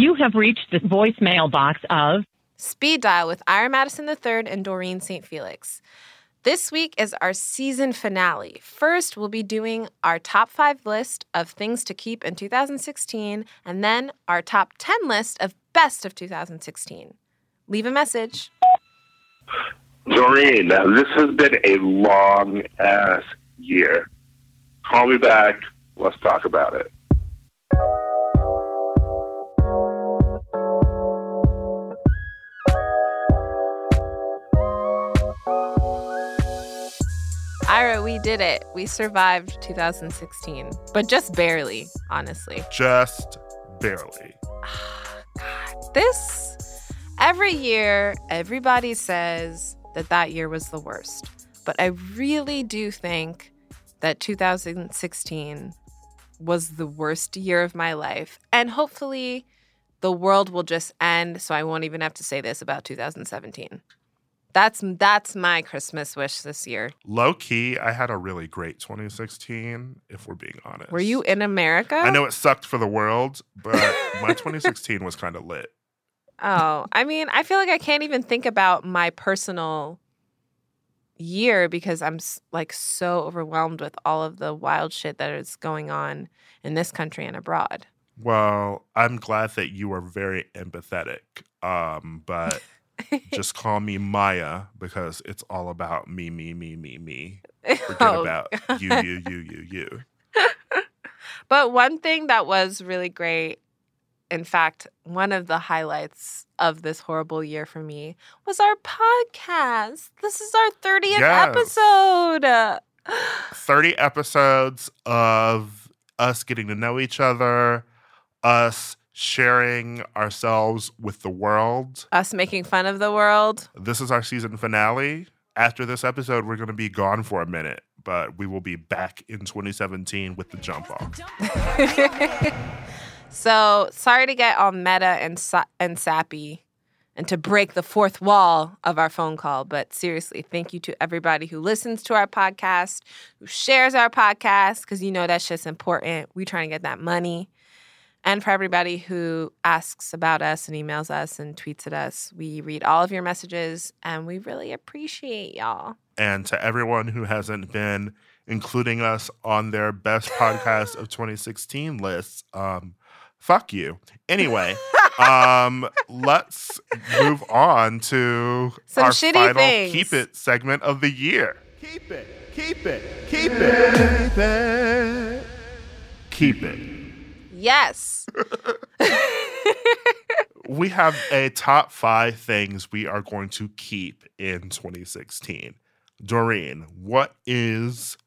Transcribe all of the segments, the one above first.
You have reached the voicemail box of Speed Dial with Ira Madison III and Doreen St. Felix. This week is our season finale. First, we'll be doing our top five list of things to keep in 2016, and then our top 10 list of best of 2016. Leave a message. Doreen, this has been a long ass year. Call me back. Let's talk about it. We did it. We survived 2016, but just barely, honestly. Just barely. God, this every year, everybody says that that year was the worst, but I really do think that 2016 was the worst year of my life, and hopefully, the world will just end, so I won't even have to say this about 2017. That's that's my Christmas wish this year. Low key, I had a really great 2016, if we're being honest. Were you in America? I know it sucked for the world, but my 2016 was kind of lit. Oh, I mean, I feel like I can't even think about my personal year because I'm like so overwhelmed with all of the wild shit that is going on in this country and abroad. Well, I'm glad that you are very empathetic. Um, but just call me Maya because it's all about me, me, me, me, me. Forget Oh, about you, you, you, you, you. But one thing that was really great, in fact, one of the highlights of this horrible year for me was our podcast. This is our 30th Yes. episode. 30 episodes of us getting to know each other, us sharing ourselves with the world. Us making fun of the world. This is our season finale. After this episode, we're going to be gone for a minute, but we will be back in 2017 with the jump off. So sorry to get all meta and sa- and sappy and to break the fourth wall of our phone call, but seriously, thank you to everybody who listens to our podcast, who shares our podcast, because you know that shit's important. We trying to get that money. And for everybody who asks about us and emails us and tweets at us, we read all of your messages and we really appreciate y'all. And to everyone who hasn't been including us on their best podcast of 2016 lists, um, fuck you. Anyway, um, let's move on to Some our shitty final things. keep it segment of the year. Keep it, keep it, keep it. Keep it. Keep it. Yes. We have a top five things we are going to keep in 2016. Doreen, what is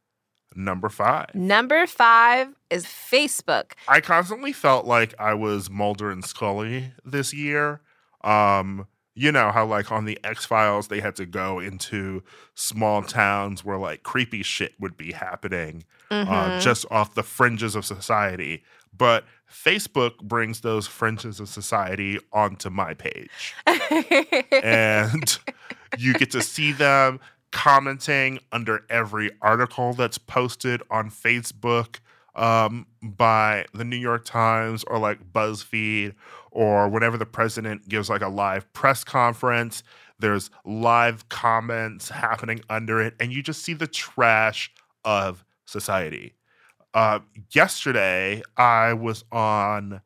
number five? Number five is Facebook. I constantly felt like I was Mulder and Scully this year. Um, you know how like on the X Files they had to go into small towns where like creepy shit would be happening uh, Mhm. just off the fringes of society. But Facebook brings those fringes of society onto my page. and you get to see them commenting under every article that's posted on Facebook um, by the New York Times or like BuzzFeed or whenever the president gives like a live press conference. There's live comments happening under it, and you just see the trash of society. Uh, yesterday, I was on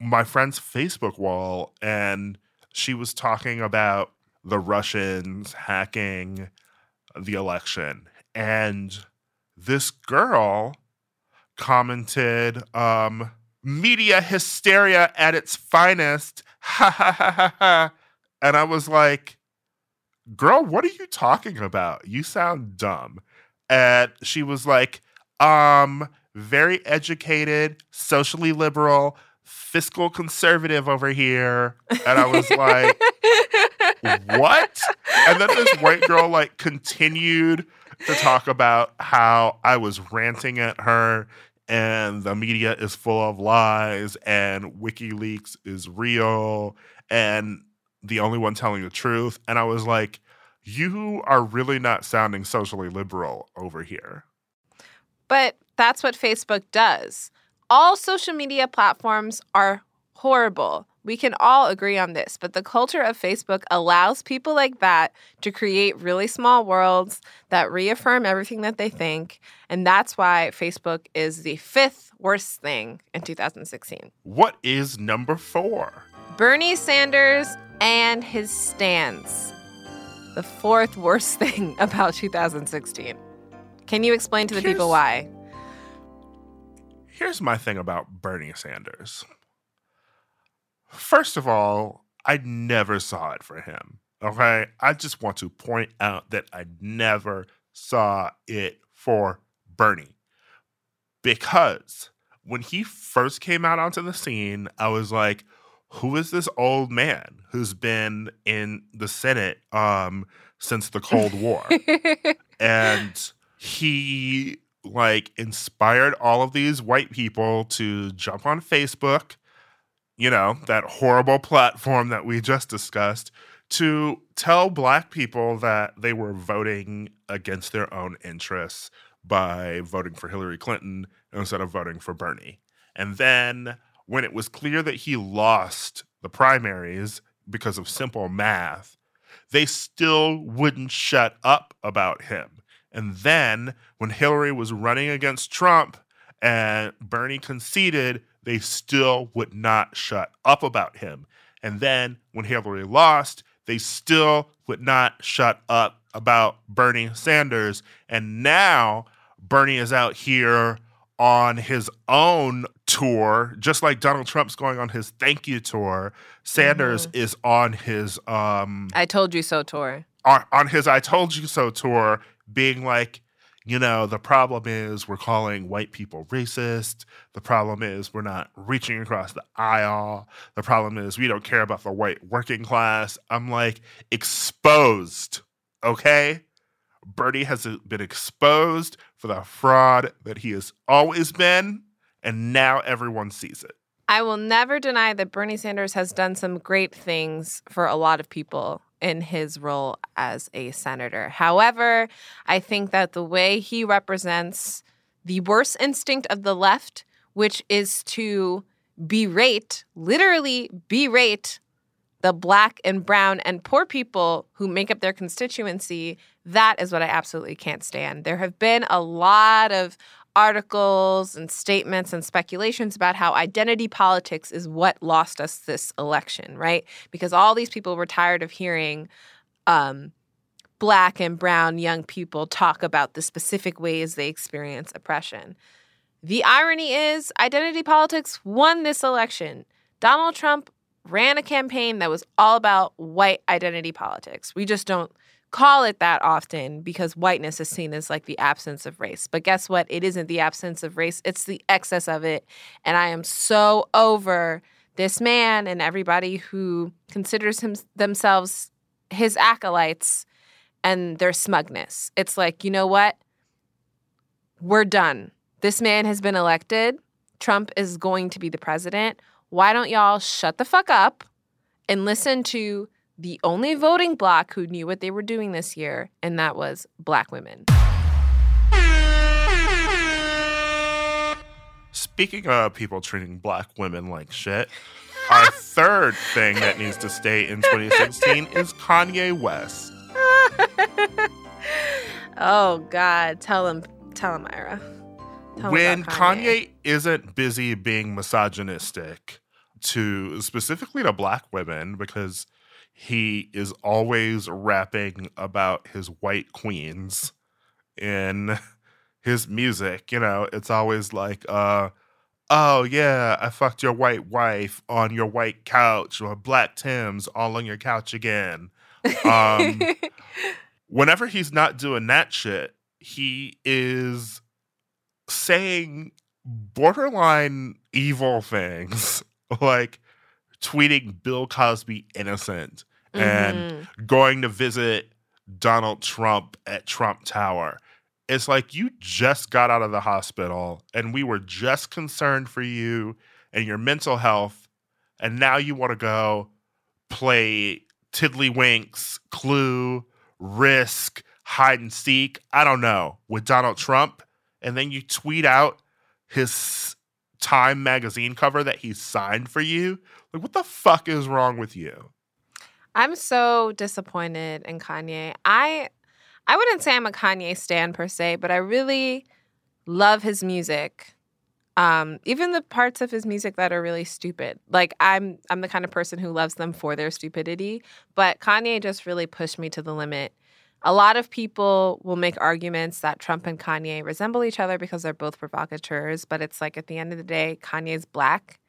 my friend's Facebook wall, and she was talking about the Russians hacking the election. And this girl commented, um, media hysteria at its finest. Ha ha ha ha ha. And I was like, girl, what are you talking about? You sound dumb. And she was like, um, very educated, socially liberal, fiscal conservative over here. And I was like, what? And then this white girl like continued to talk about how I was ranting at her and the media is full of lies and WikiLeaks is real and the only one telling the truth. And I was like, you are really not sounding socially liberal over here. But that's what Facebook does. All social media platforms are horrible. We can all agree on this, but the culture of Facebook allows people like that to create really small worlds that reaffirm everything that they think. And that's why Facebook is the fifth worst thing in 2016. What is number four? Bernie Sanders and his stance. The fourth worst thing about 2016. Can you explain to the people why? Here's my thing about Bernie Sanders. First of all, I never saw it for him. Okay. I just want to point out that I never saw it for Bernie. Because when he first came out onto the scene, I was like, who is this old man who's been in the Senate um, since the Cold War? and he like inspired all of these white people to jump on Facebook, you know, that horrible platform that we just discussed, to tell black people that they were voting against their own interests by voting for Hillary Clinton instead of voting for Bernie. And then when it was clear that he lost the primaries because of simple math, they still wouldn't shut up about him. And then when Hillary was running against Trump and Bernie conceded, they still would not shut up about him. And then when Hillary lost, they still would not shut up about Bernie Sanders. And now Bernie is out here on his own tour, just like Donald Trump's going on his thank you tour. Sanders is on his um I told you so tour. on, on his I told you so tour being like, you know, the problem is we're calling white people racist. The problem is we're not reaching across the aisle. The problem is we don't care about the white working class. I'm like, exposed, okay? Bernie has been exposed for the fraud that he has always been, and now everyone sees it. I will never deny that Bernie Sanders has done some great things for a lot of people in his role as a senator. However, I think that the way he represents the worst instinct of the left, which is to berate, literally berate the black and brown and poor people who make up their constituency, that is what I absolutely can't stand. There have been a lot of articles and statements and speculations about how identity politics is what lost us this election, right? Because all these people were tired of hearing um, black and brown young people talk about the specific ways they experience oppression. The irony is, identity politics won this election. Donald Trump ran a campaign that was all about white identity politics. We just don't call it that often because whiteness is seen as like the absence of race. But guess what? It isn't the absence of race, it's the excess of it. And I am so over this man and everybody who considers him themselves his acolytes and their smugness. It's like, you know what? We're done. This man has been elected. Trump is going to be the president. Why don't y'all shut the fuck up and listen to the only voting bloc who knew what they were doing this year, and that was black women. Speaking of people treating black women like shit, our third thing that needs to stay in 2016 is Kanye West. oh God, tell him, tell him, Ira. Tell him when Kanye. isn't busy being misogynistic to specifically to black women because he is always rapping about his white queens in his music, you know, it's always like uh oh yeah, I fucked your white wife on your white couch or black Tims all on your couch again. Um whenever he's not doing that shit, he is saying borderline evil things like tweeting Bill Cosby innocent and Mhm. going to visit Donald Trump at Trump Tower. It's like you just got out of the hospital and we were just concerned for you and your mental health. And now you want to go play Tiddlywinks, Clue, Risk, Hide and Seek, I don't know, with Donald Trump. And then you tweet out his Time magazine cover that he signed for you. Like, what the fuck is wrong with you? I'm so disappointed in Kanye. I I wouldn't say I'm a Kanye stan per se, but I really love his music. Um, even the parts of his music that are really stupid. Like I'm I'm the kind of person who loves them for their stupidity, but Kanye just really pushed me to the limit. A lot of people will make arguments that Trump and Kanye resemble each other because they're both provocateurs, but it's like at the end of the day, Kanye's black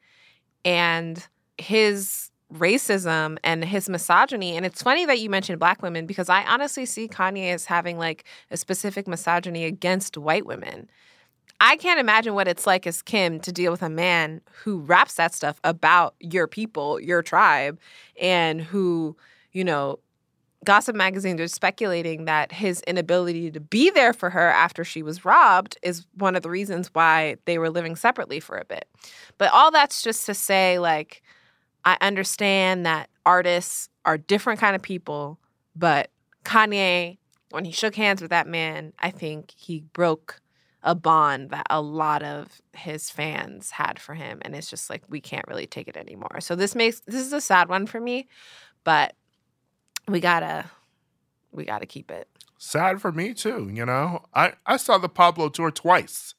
and his racism and his misogyny. And it's funny that you mentioned black women because I honestly see Kanye as having like a specific misogyny against white women. I can't imagine what it's like as Kim to deal with a man who raps that stuff about your people, your tribe, and who, you know, Gossip magazines are speculating that his inability to be there for her after she was robbed is one of the reasons why they were living separately for a bit. But all that's just to say, like, I understand that artists are different kind of people, but Kanye, when he shook hands with that man, I think he broke a bond that a lot of his fans had for him and it's just like we can't really take it anymore. So this makes this is a sad one for me, but we got to we got to keep it. Sad for me too, you know. I I saw the Pablo tour twice.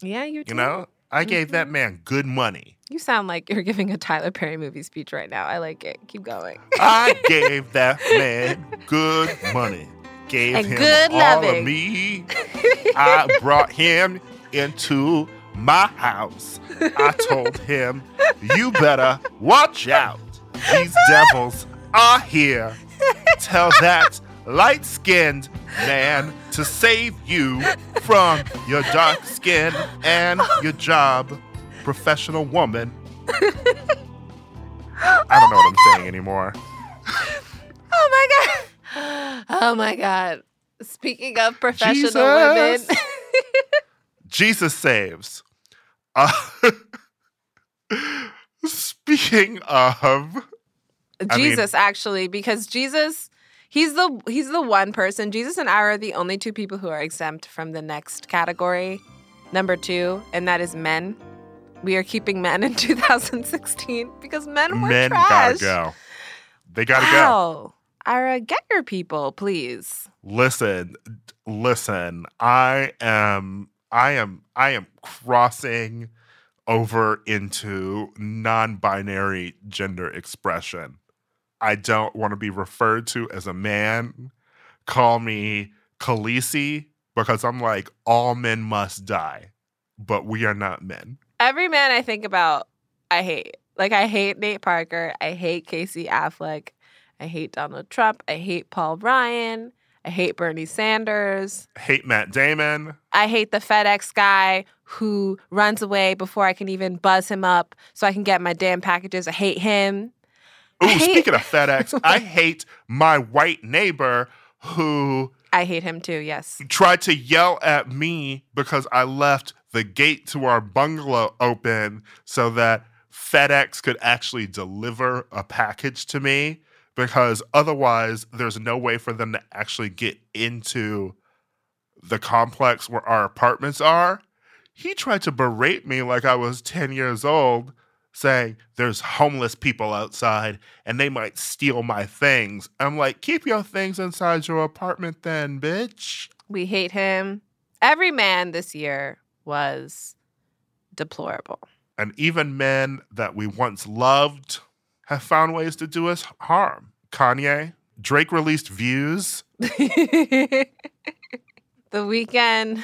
Yeah, you You know, I gave that mm-hmm. man good money. You sound like you're giving a Tyler Perry movie speech right now. I like it. Keep going. I gave that man good money. Gave And him good all loving. of me. I brought him into my house. I told him, "You better watch out. These devils are here. Tell that light-skinned man to save you from your dark skin and your job, professional woman." I don't know what I'm saying anymore. Oh my god. Oh my god. Speaking of professional Jesus. women. Jesus saves. Uh, speaking of, I mean- Jesus actually because Jesus he's the he's the one person Jesus and I are the only two people who are exempt from the next category number 2 and that is men. We are keeping men in 2016 because men were men trash. gotta go. They gotta go. wow. Ira, get your people, please. Listen, listen. I am, I am, I am crossing over into non-binary gender expression. I don't want to be referred to as a man. Call me Khaleesi because I'm like all men must die, but we are not men. Every man I think about, I hate. Like I hate Nate Parker. I hate Casey Affleck. I hate Donald Trump. I hate Paul Ryan. I hate Bernie Sanders. Hate Matt Damon. I hate the FedEx guy who runs away before I can even buzz him up so I can get my damn packages. I hate him. Ooh, hate- speaking of FedEx, I hate my white neighbor who I hate him too, yes. tried to yell at me because I left the gate to our bungalow open so that FedEx could actually deliver a package to me because otherwise there's no way for them to actually get into the complex where our apartments are. He tried to berate me like I was 10 years old, saying there's homeless people outside and they might steal my things. I'm like, keep your things inside your apartment then, bitch. We hate him. Every man this year was deplorable. and even men that we once loved have found ways to do us harm. Kanye, Drake released Views. the Weeknd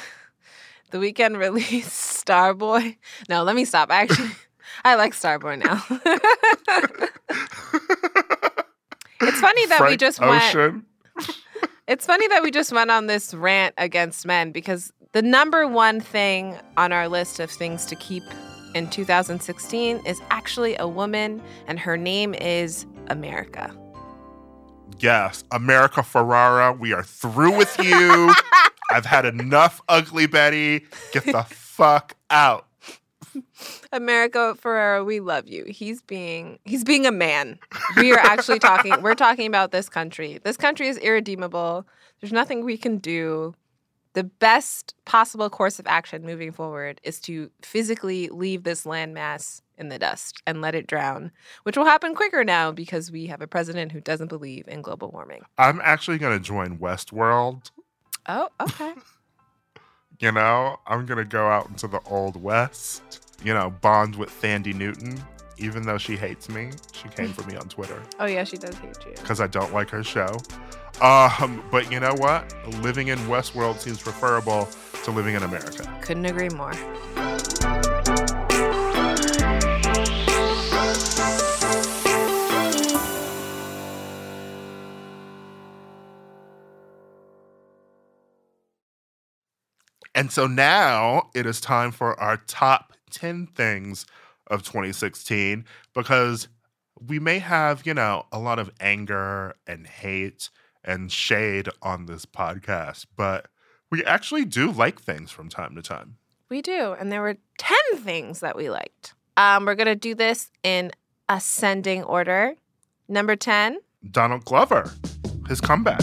the Weeknd released Starboy. No, let me stop. Actually, I like Starboy now. it's funny that we Frank just went It's funny that we just went on this rant against men because the number one thing on our list of things to keep in 2016 is actually a woman, and her name is America. Yes, America Ferrera, we are through with you. I've had enough, Ugly Betty. Get the fuck out. America Ferrera, we love you. He's being he's being a man. We are actually talking we're talking about this country. This country is irredeemable. There's nothing we can do. the best possible course of action moving forward is to physically leave this landmass in the dust and let it drown, which will happen quicker now because we have a president who doesn't believe in global warming. I'm actually going to join Westworld. Oh, okay. You know, I'm going to go out into the old West, you know, bond with Thandie Newton. Even though she hates me, she came for me on Twitter oh, yeah, she does hate you. because I don't like her show. Um, but you know what? Living in Westworld seems preferable to living in America. Couldn't agree more. And so now it is time for our top 10 things of 2016 because we may have, you know, a lot of anger and hate and shade on this podcast, but we actually do like things from time to time. We do. And there were 10 things that we liked. Um, we're going to do this in ascending order. Number 10, Donald Glover, his comeback.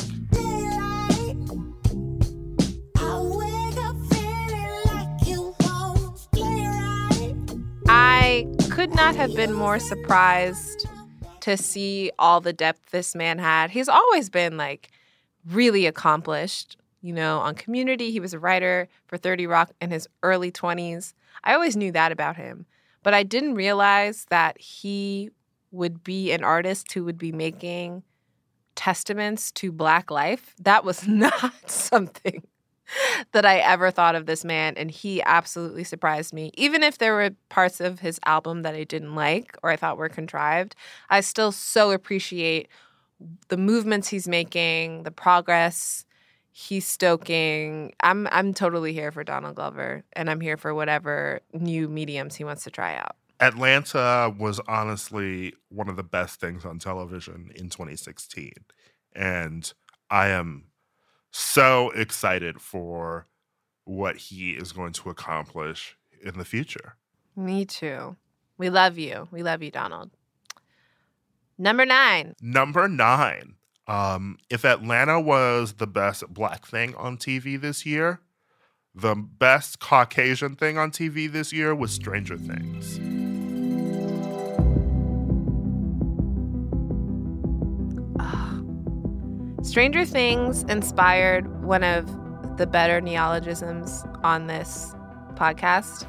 Could not have been more surprised to see all the depth this man had. He's always been like really accomplished. You know, on community, he was a writer for 30 Rock in his early 20s. I always knew that about him, but I didn't realize that he would be an artist who would be making testaments to Black life. That was not something that I ever thought of this man, and he absolutely surprised me. Even if there were parts of his album that I didn't like or I thought were contrived, I still so appreciate the movements he's making, the progress he's stoking. I'm I'm totally here for Donald Glover, and I'm here for whatever new mediums he wants to try out. Atlanta was honestly one of the best things on television in 2016. And I am so excited for what he is going to accomplish in the future. Me too. We love you. We love you, Donald. Number nine. Number nine. Um, if Atlanta was the best black thing on TV this year, the best Caucasian thing on TV this year was Stranger Things. Stranger Things inspired one of the better neologisms on this podcast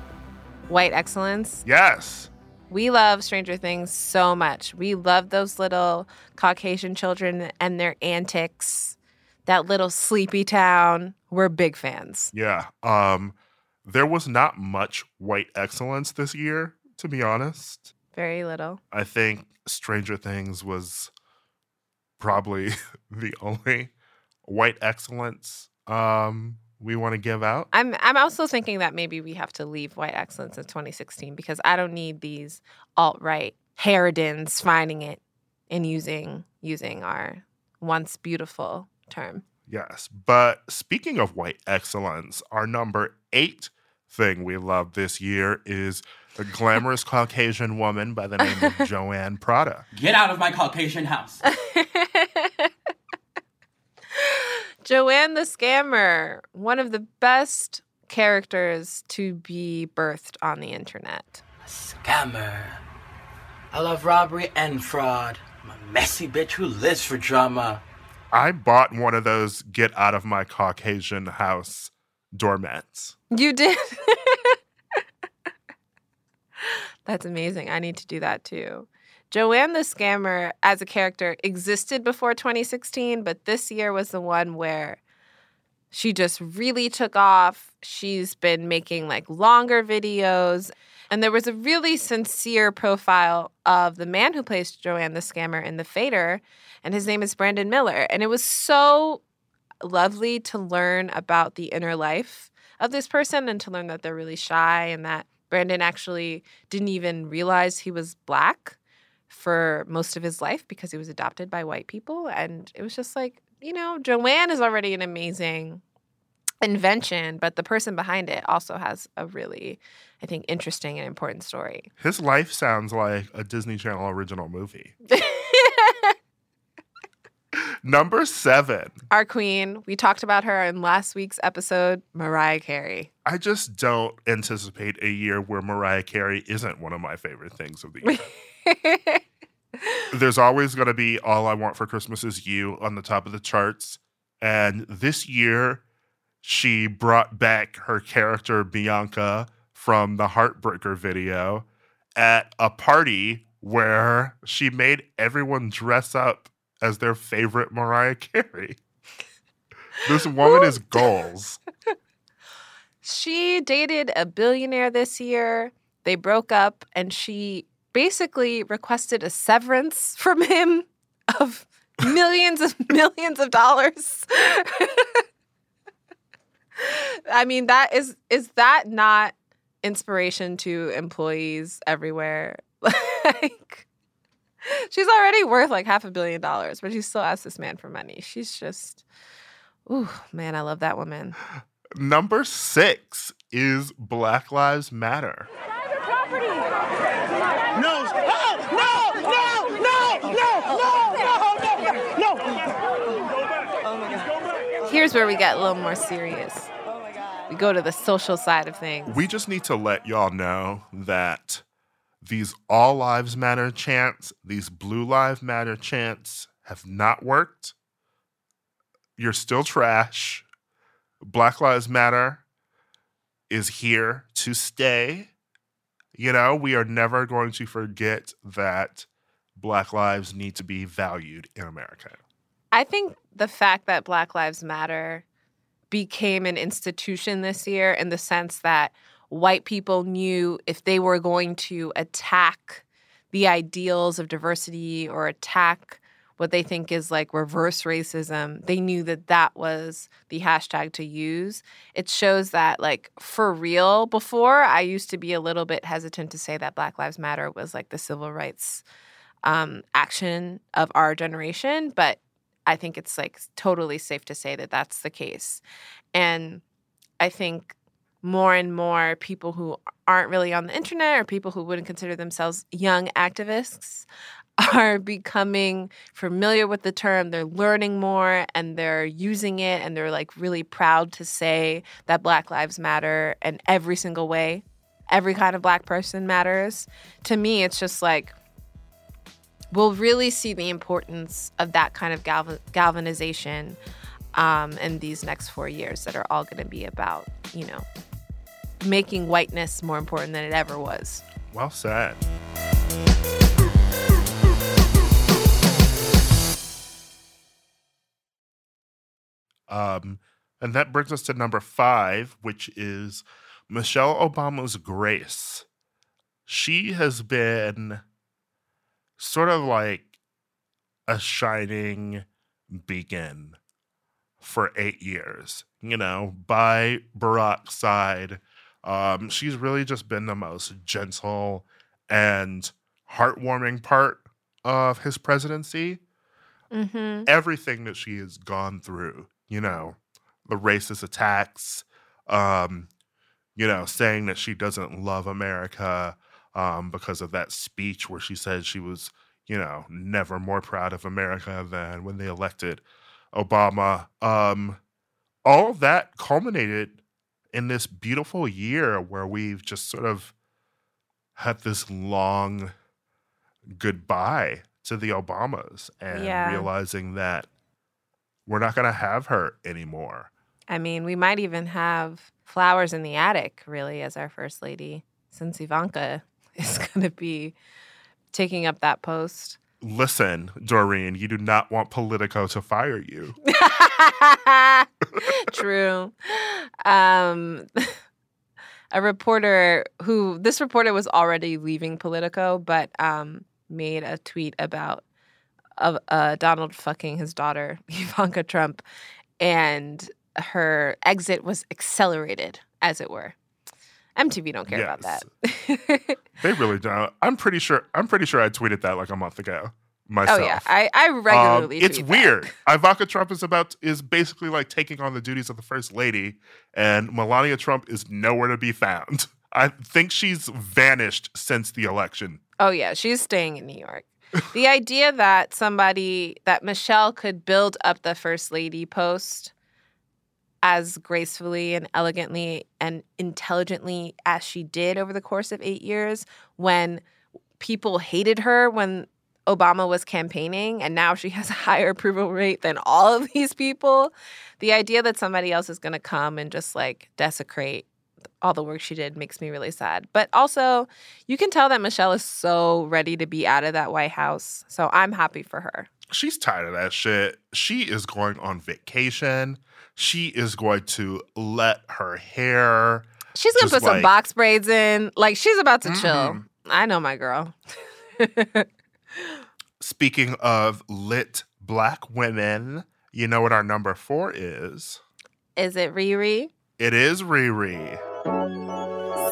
white excellence. Yes. We love Stranger Things so much. We love those little Caucasian children and their antics, that little sleepy town. We're big fans. Yeah. Um, there was not much white excellence this year, to be honest. Very little. I think Stranger Things was probably the only white excellence um, we want to give out. I'm I'm also thinking that maybe we have to leave white excellence in 2016 because I don't need these alt right Harridans finding it and using using our once beautiful term. Yes. But speaking of white excellence, our number eight thing we love this year is a glamorous Caucasian woman by the name of Joanne Prada. Get out of my Caucasian house. Joanne the Scammer, one of the best characters to be birthed on the internet. Scammer. I love robbery and fraud. I'm a messy bitch who lives for drama. I bought one of those get out of my Caucasian house doormats. You did. That's amazing. I need to do that too. Joanne the Scammer as a character existed before 2016, but this year was the one where she just really took off. She's been making like longer videos. And there was a really sincere profile of the man who plays Joanne the Scammer in The Fader, and his name is Branden Miller. And it was so lovely to learn about the inner life of this person and to learn that they're really shy and that Branden actually didn't even realize he was black for most of his life because he was adopted by white people. And it was just like, you know, Joanne is already an amazing invention, but the person behind it also has a really, I think, interesting and important story. His life sounds like a Disney Channel original movie. Number seven. Our queen. We talked about her in last week's episode, Mariah Carey. I just don't anticipate a year where Mariah Carey isn't one of my favorite things of the year. There's always going to be All I Want for Christmas Is You on the top of the charts. And this year, she brought back her character Bianca from the Heartbreaker video at a party where she made everyone dress up as their favorite Mariah Carey. This woman is goals. She dated a billionaire this year. They broke up, and she basically requested a severance from him of millions of millions of dollars. I mean, that is is that not inspiration to employees everywhere? like she's already worth like half a billion dollars, but she still asks this man for money. She's just Ooh, man, I love that woman. Number six is Black Lives Matter. No! Oh, no! No! No! No! No! No! No! Here's where we get a little more serious. Oh we go to the social side of things. We just need to let y'all know that these All Lives Matter chants, these Blue Lives Matter chants have not worked. You're still trash. Black Lives Matter is here to stay. You know, we are never going to forget that Black lives need to be valued in America. I think the fact that Black Lives Matter became an institution this year in the sense that white people knew if they were going to attack the ideals of diversity or attack what they think is like reverse racism, they knew that that was the hashtag to use. It shows that, like, for real, before I used to be a little bit hesitant to say that Black Lives Matter was like the civil rights um, action of our generation, but I think it's like totally safe to say that that's the case. And I think more and more people who aren't really on the internet or people who wouldn't consider themselves young activists are becoming familiar with the term. They're learning more and they're using it and they're like really proud to say that Black Lives Matter in every single way. Every kind of Black person matters. To me, it's just like, we'll really see the importance of that kind of galvan- galvanization um, in these next four years that are all going to be about, you know, making whiteness more important than it ever was. Well said. Um, and that brings us to number five, which is Michelle Obama's grace. She has been sort of like a shining beacon for eight years. You know, by Barack's side, um, she's really just been the most gentle and heartwarming part of his presidency. Mm-hmm. Everything that she has gone through, you know, the racist attacks, um, you know, saying that she doesn't love America um, because of that speech where she said she was, you know, never more proud of America than when they elected Obama. Um, all that culminated in this beautiful year where we've just sort of had this long goodbye to the Obamas and Yeah. realizing that we're not going to have her anymore. I mean, we might even have flowers in the attic, really, as our first lady, since Ivanka is going to be taking up that post. Listen, Doreen, you do not want Politico to fire you. True. Um, a reporter who this reporter was already leaving Politico, but um, made a tweet about of uh, Donald fucking his daughter Ivanka Trump, and her exit was accelerated, as it were. MTV don't care about that. They really don't. I'm pretty sure. I'm pretty sure I tweeted that like a month ago myself. oh yeah, I, I Um, regularly. it's tweet that. weird. Ivanka Trump is about is basically like taking on the duties of the first lady, and Melania Trump is nowhere to be found. I think she's vanished since the election. Oh yeah, she's staying in New York. the idea that somebody that Michelle could build up the first lady post as gracefully and elegantly and intelligently as she did over the course of 8 years when people hated her when Obama was campaigning and now she has a higher approval rate than all of these people. The idea that somebody else is going to come and just like desecrate all the work she did makes me really sad. But also, you can tell that Michelle is so ready to be out of that White House. So I'm happy for her. She's tired of that shit. She is going on vacation. She is going to let her hair. She's going to Just put some box braids in. Like she's about to chill. Mhm. I know my girl. Speaking of lit black women, you know what our number four is? Is it Riri? It is Riri.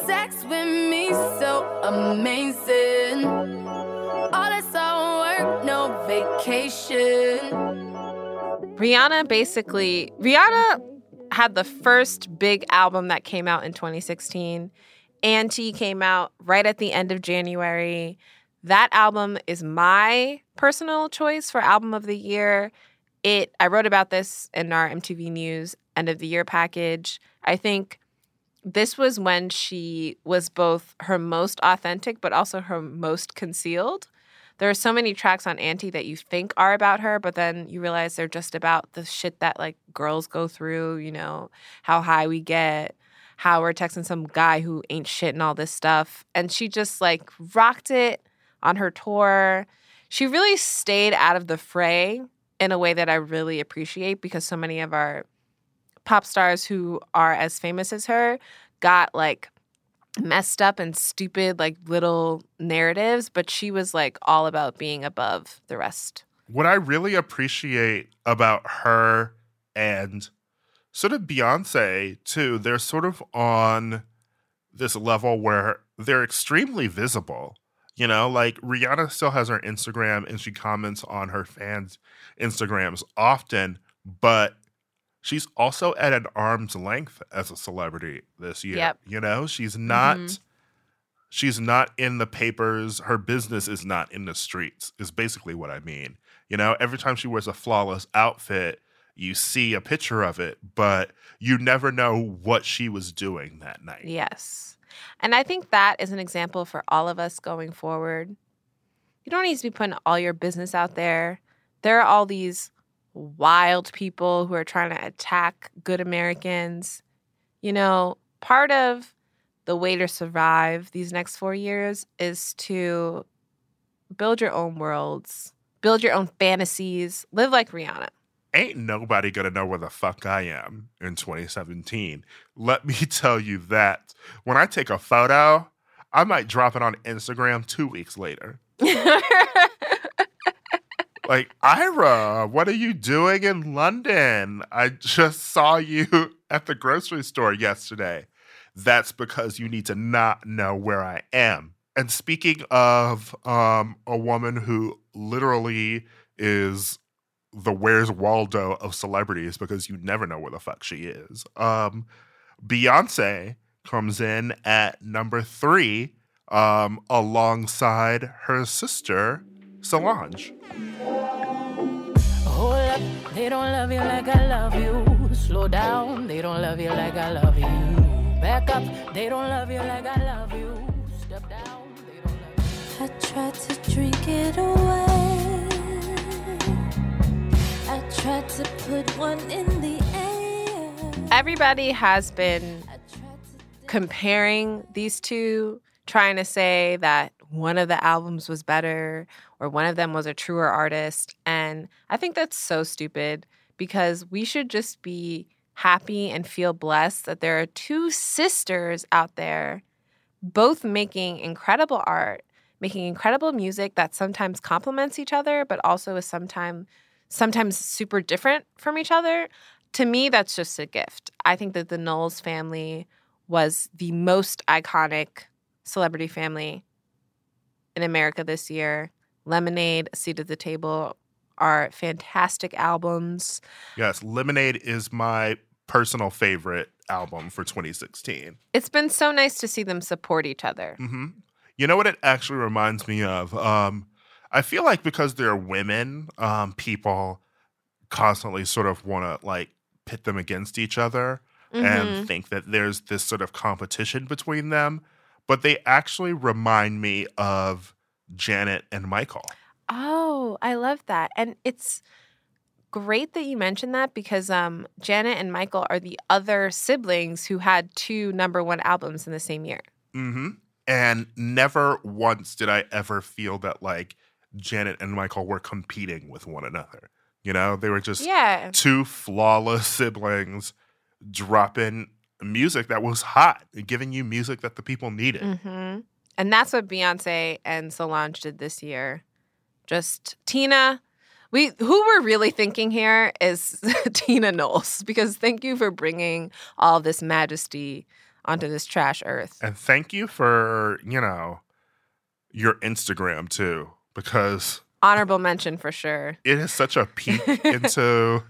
Sex with me so amazing. Vacation. Rihanna basically Rihanna had the first big album that came out in 2016. Anti came out right at the end of January. That album is my personal choice for album of the year. It I wrote about this in our MTV News end of the year package. I think this was when she was both her most authentic but also her most concealed. There are so many tracks on Anti that you think are about her, but then you realize they're just about the shit that like girls go through, you know, how high we get, how we're texting some guy who ain't shit and all this stuff. And she just like rocked it on her tour. She really stayed out of the fray in a way that I really appreciate because so many of our pop stars who are as famous as her got like messed up and stupid like little narratives, but she was like all about being above the rest. What I really appreciate about her and sort of Beyonce too, they're sort of on this level where they're extremely visible. You know, like Rihanna still has her Instagram and she comments on her fans' Instagrams often, but she's also at an arm's length as a celebrity this year. Yep. You know, she's not Mhm. she's not in the papers. Her business is not in the streets, is basically what I mean. You know, every time she wears a flawless outfit, you see a picture of it, but you never know what she was doing that night. Yes. And I think that is an example for all of us going forward. You don't need to be putting all your business out there. There are all these wild people who are trying to attack good Americans. You know, part of the way to survive these next four years is to build your own worlds, build your own fantasies, live like Rihanna. Ain't nobody gonna know where the fuck I am in 2017. Let me tell you that. When I take a photo, I might drop it on Instagram two weeks later. Like, Ira, what are you doing in London? I just saw you at the grocery store yesterday. That's because you need to not know where I am. And speaking of um, a woman who literally is the Where's Waldo of celebrities because you never know where the fuck she is, um, Beyonce comes in at number three um, alongside her sister, Solange. Hold up, they don't love you like I love you. Slow down, they don't love you like I love you. Back up, they don't love you like I love you. Step down, they don't love you. I tried to drink it away. I tried to put one in the air. Everybody has been I tried to comparing these two, trying to say that one of the albums was better or one of them was a truer artist. And I think that's so stupid because we should just be happy and feel blessed that there are two sisters out there both making incredible art, making incredible music that sometimes complements each other, but also is sometimes sometimes super different from each other. To me, that's just a gift. I think that the Knowles family was the most iconic celebrity family in America this year. Lemonade, Seat at the Table are fantastic albums. Yes, Lemonade is my personal favorite album for 2016. It's been so nice to see them support each other. hmm You know what it actually reminds me of? Um, I feel like because they're women, um, people constantly sort of want to like pit them against each other Mhm. and think that there's this sort of competition between them. But they actually remind me of Janet and Michael. Oh, I love that. And it's great that you mentioned that because um, Janet and Michael are the other siblings who had two number one albums in the same year. hmm And never once did I ever feel that like Janet and Michael were competing with one another. You know, they were just Yeah. two flawless siblings dropping music that was hot and giving you music that the people needed. hmm And that's what Beyonce and Solange did this year. Just Tina. We who we're really thinking here is Tina Knowles because thank you for bringing all this majesty onto this trash earth. And thank you for, you know, your Instagram too, because Honorable mention for sure. it is such a peek into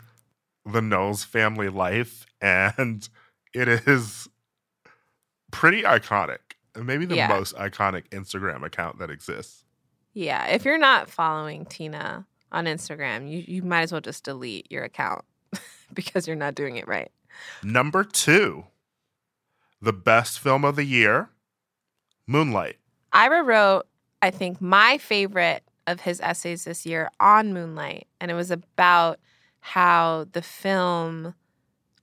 the Knowles family life. And it is pretty iconic. Maybe the Yeah. most iconic Instagram account that exists. Yeah, if you're not following Tina on Instagram, you, you might as well just delete your account because you're not doing it right. Number two, the best film of the year, Moonlight. Ira wrote, I think, my favorite of his essays this year on Moonlight. And it was about how the film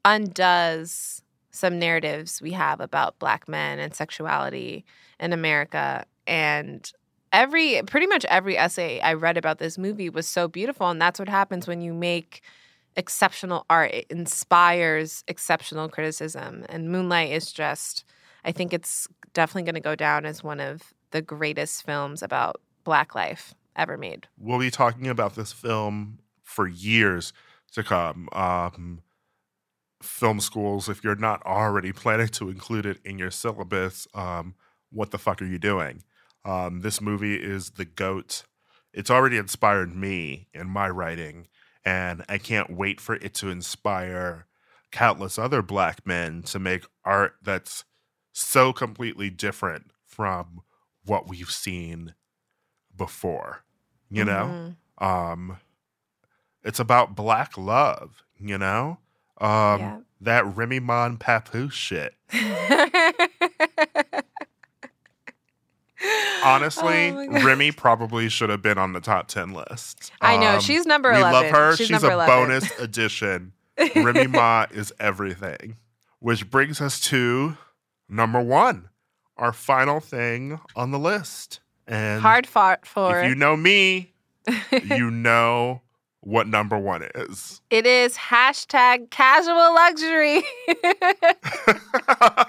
undoes some narratives we have about black men and sexuality in America. And every, pretty much every essay I read about this movie was so beautiful. And that's what happens when you make exceptional art. It inspires exceptional criticism. And Moonlight is just, I think it's definitely to go down as one of the greatest films about black life ever made. We'll be talking about this film for years to come. Um, film schools, if you're not already planning to include it in your syllabus, um, what the fuck are you doing? Um, this movie is the GOAT. It's already inspired me in my writing, and I can't wait for it to inspire countless other black men to make art that's so completely different from what we've seen before. You know? Mhm. Um it's about black love, you know? Um Yeah. that Remy Ma Papoose shit. Honestly, Oh. Remy probably should have been on the top 10 list. I know. Um, She's number we 11. love her. She's She's, a 11. bonus addition. Remy Ma is everything. Which brings us to number one, our final thing on the list. And Hard fought for. if you know me, you know what number one is. it is hashtag casual luxury.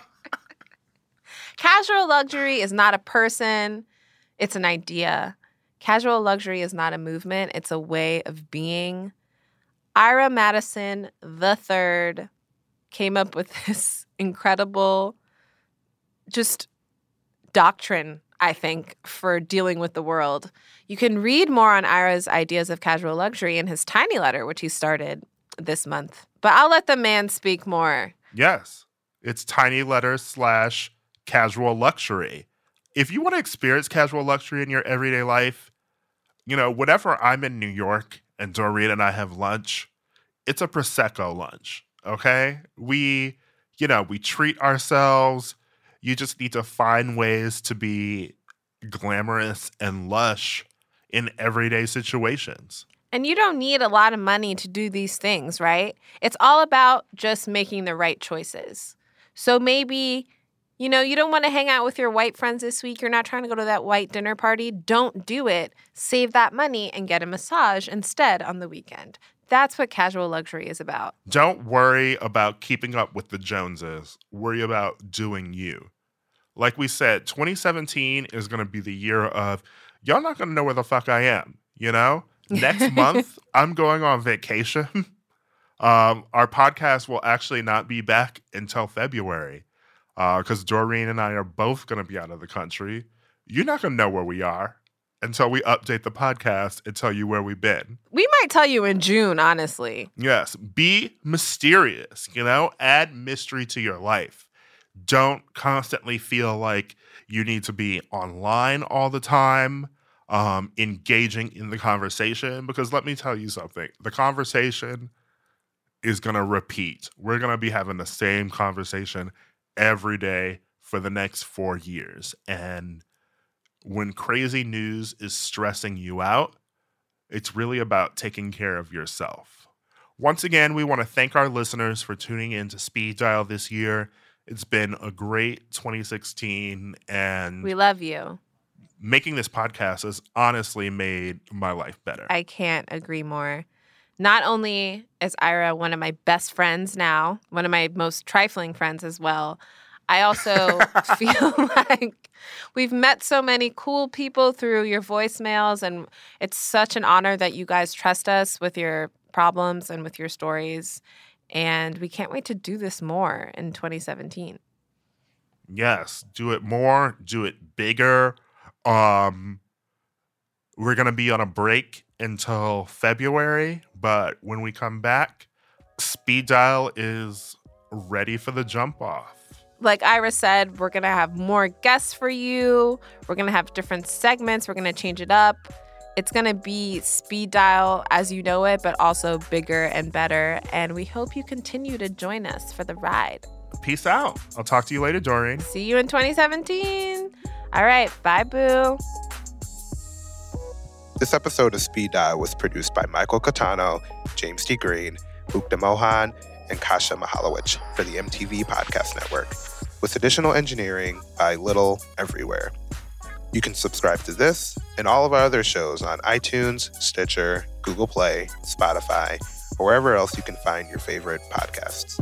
casual luxury is not a person, it's an idea. Casual luxury is not a movement, it's a way of being. Ira Madison the third came up with this incredible just doctrine, I think, for dealing with the world. You can read more on Ira's ideas of casual luxury in his tiny letter, which he started this month. But I'll let the man speak more. Yes, it's tiny letters slash casual luxury. If you want to experience casual luxury in your everyday life, you know, whenever I'm in New York and Doreen and I have lunch, it's a Prosecco lunch, okay? We, you know, we treat ourselves. You just need to find ways to be glamorous and lush in everyday situations. And you don't need a lot of money to do these things, right? It's all about just making the right choices. So maybe, you know, you don't want to hang out with your white friends this week. You're not trying to go to that white dinner party. Don't do it. Save that money and get a massage instead on the weekend. That's what casual luxury is about. Don't worry about keeping up with the Joneses. Worry about doing you. Like we said, 2017 is going to be the year of y'all not going to know where the fuck I am, you know? Next month, I'm going on vacation. Um, our podcast will actually not be back until February because Doreen and I are both going to be out of the country. You're not going to know where we are until we update the podcast and tell you where we've been. We might tell you in June, honestly. Yes, be mysterious, you know, add mystery to your life. Don't constantly feel like you need to be online all the time. um, engaging in the conversation. Because let me tell you something the conversation is going to repeat. We're going to be having the same conversation every day for the next four years. And when crazy news is stressing you out, it's really about taking care of yourself. Once again, we want to thank our listeners for tuning in to Speed Dial this year. It's been a great 2016, and We love you. making this podcast has honestly made my life better. I can't agree more. Not only is Ira one of my best friends now, one of my most trifling friends as well, I also feel like we've met so many cool people through your voicemails, and it's such an honor that you guys trust us with your problems and with your stories. And we can't wait to do this more in 2017. Yes, do it more, do it bigger. Um we're going to be on a break until February, but when we come back, Speed Dial is ready for the jump off. like Ira said, we're going to have more guests for you. We're going to have different segments. We're going to change it up. It's going to be speed dial as you know it, but also bigger and better. And we hope you continue to join us for the ride. Peace out. I'll talk to you later, Doreen. See you in 2017. All right. Bye, Boo. This episode of Speed Dial was produced by Michael Catano, James D. Green, Mukta Mohan, and Kasia Mychajlowycz for the MTV Podcast Network, with additional engineering by Little Everywhere. You can subscribe to this and all of our other shows on iTunes, Stitcher, Google Play, Spotify, or wherever else you can find your favorite podcasts.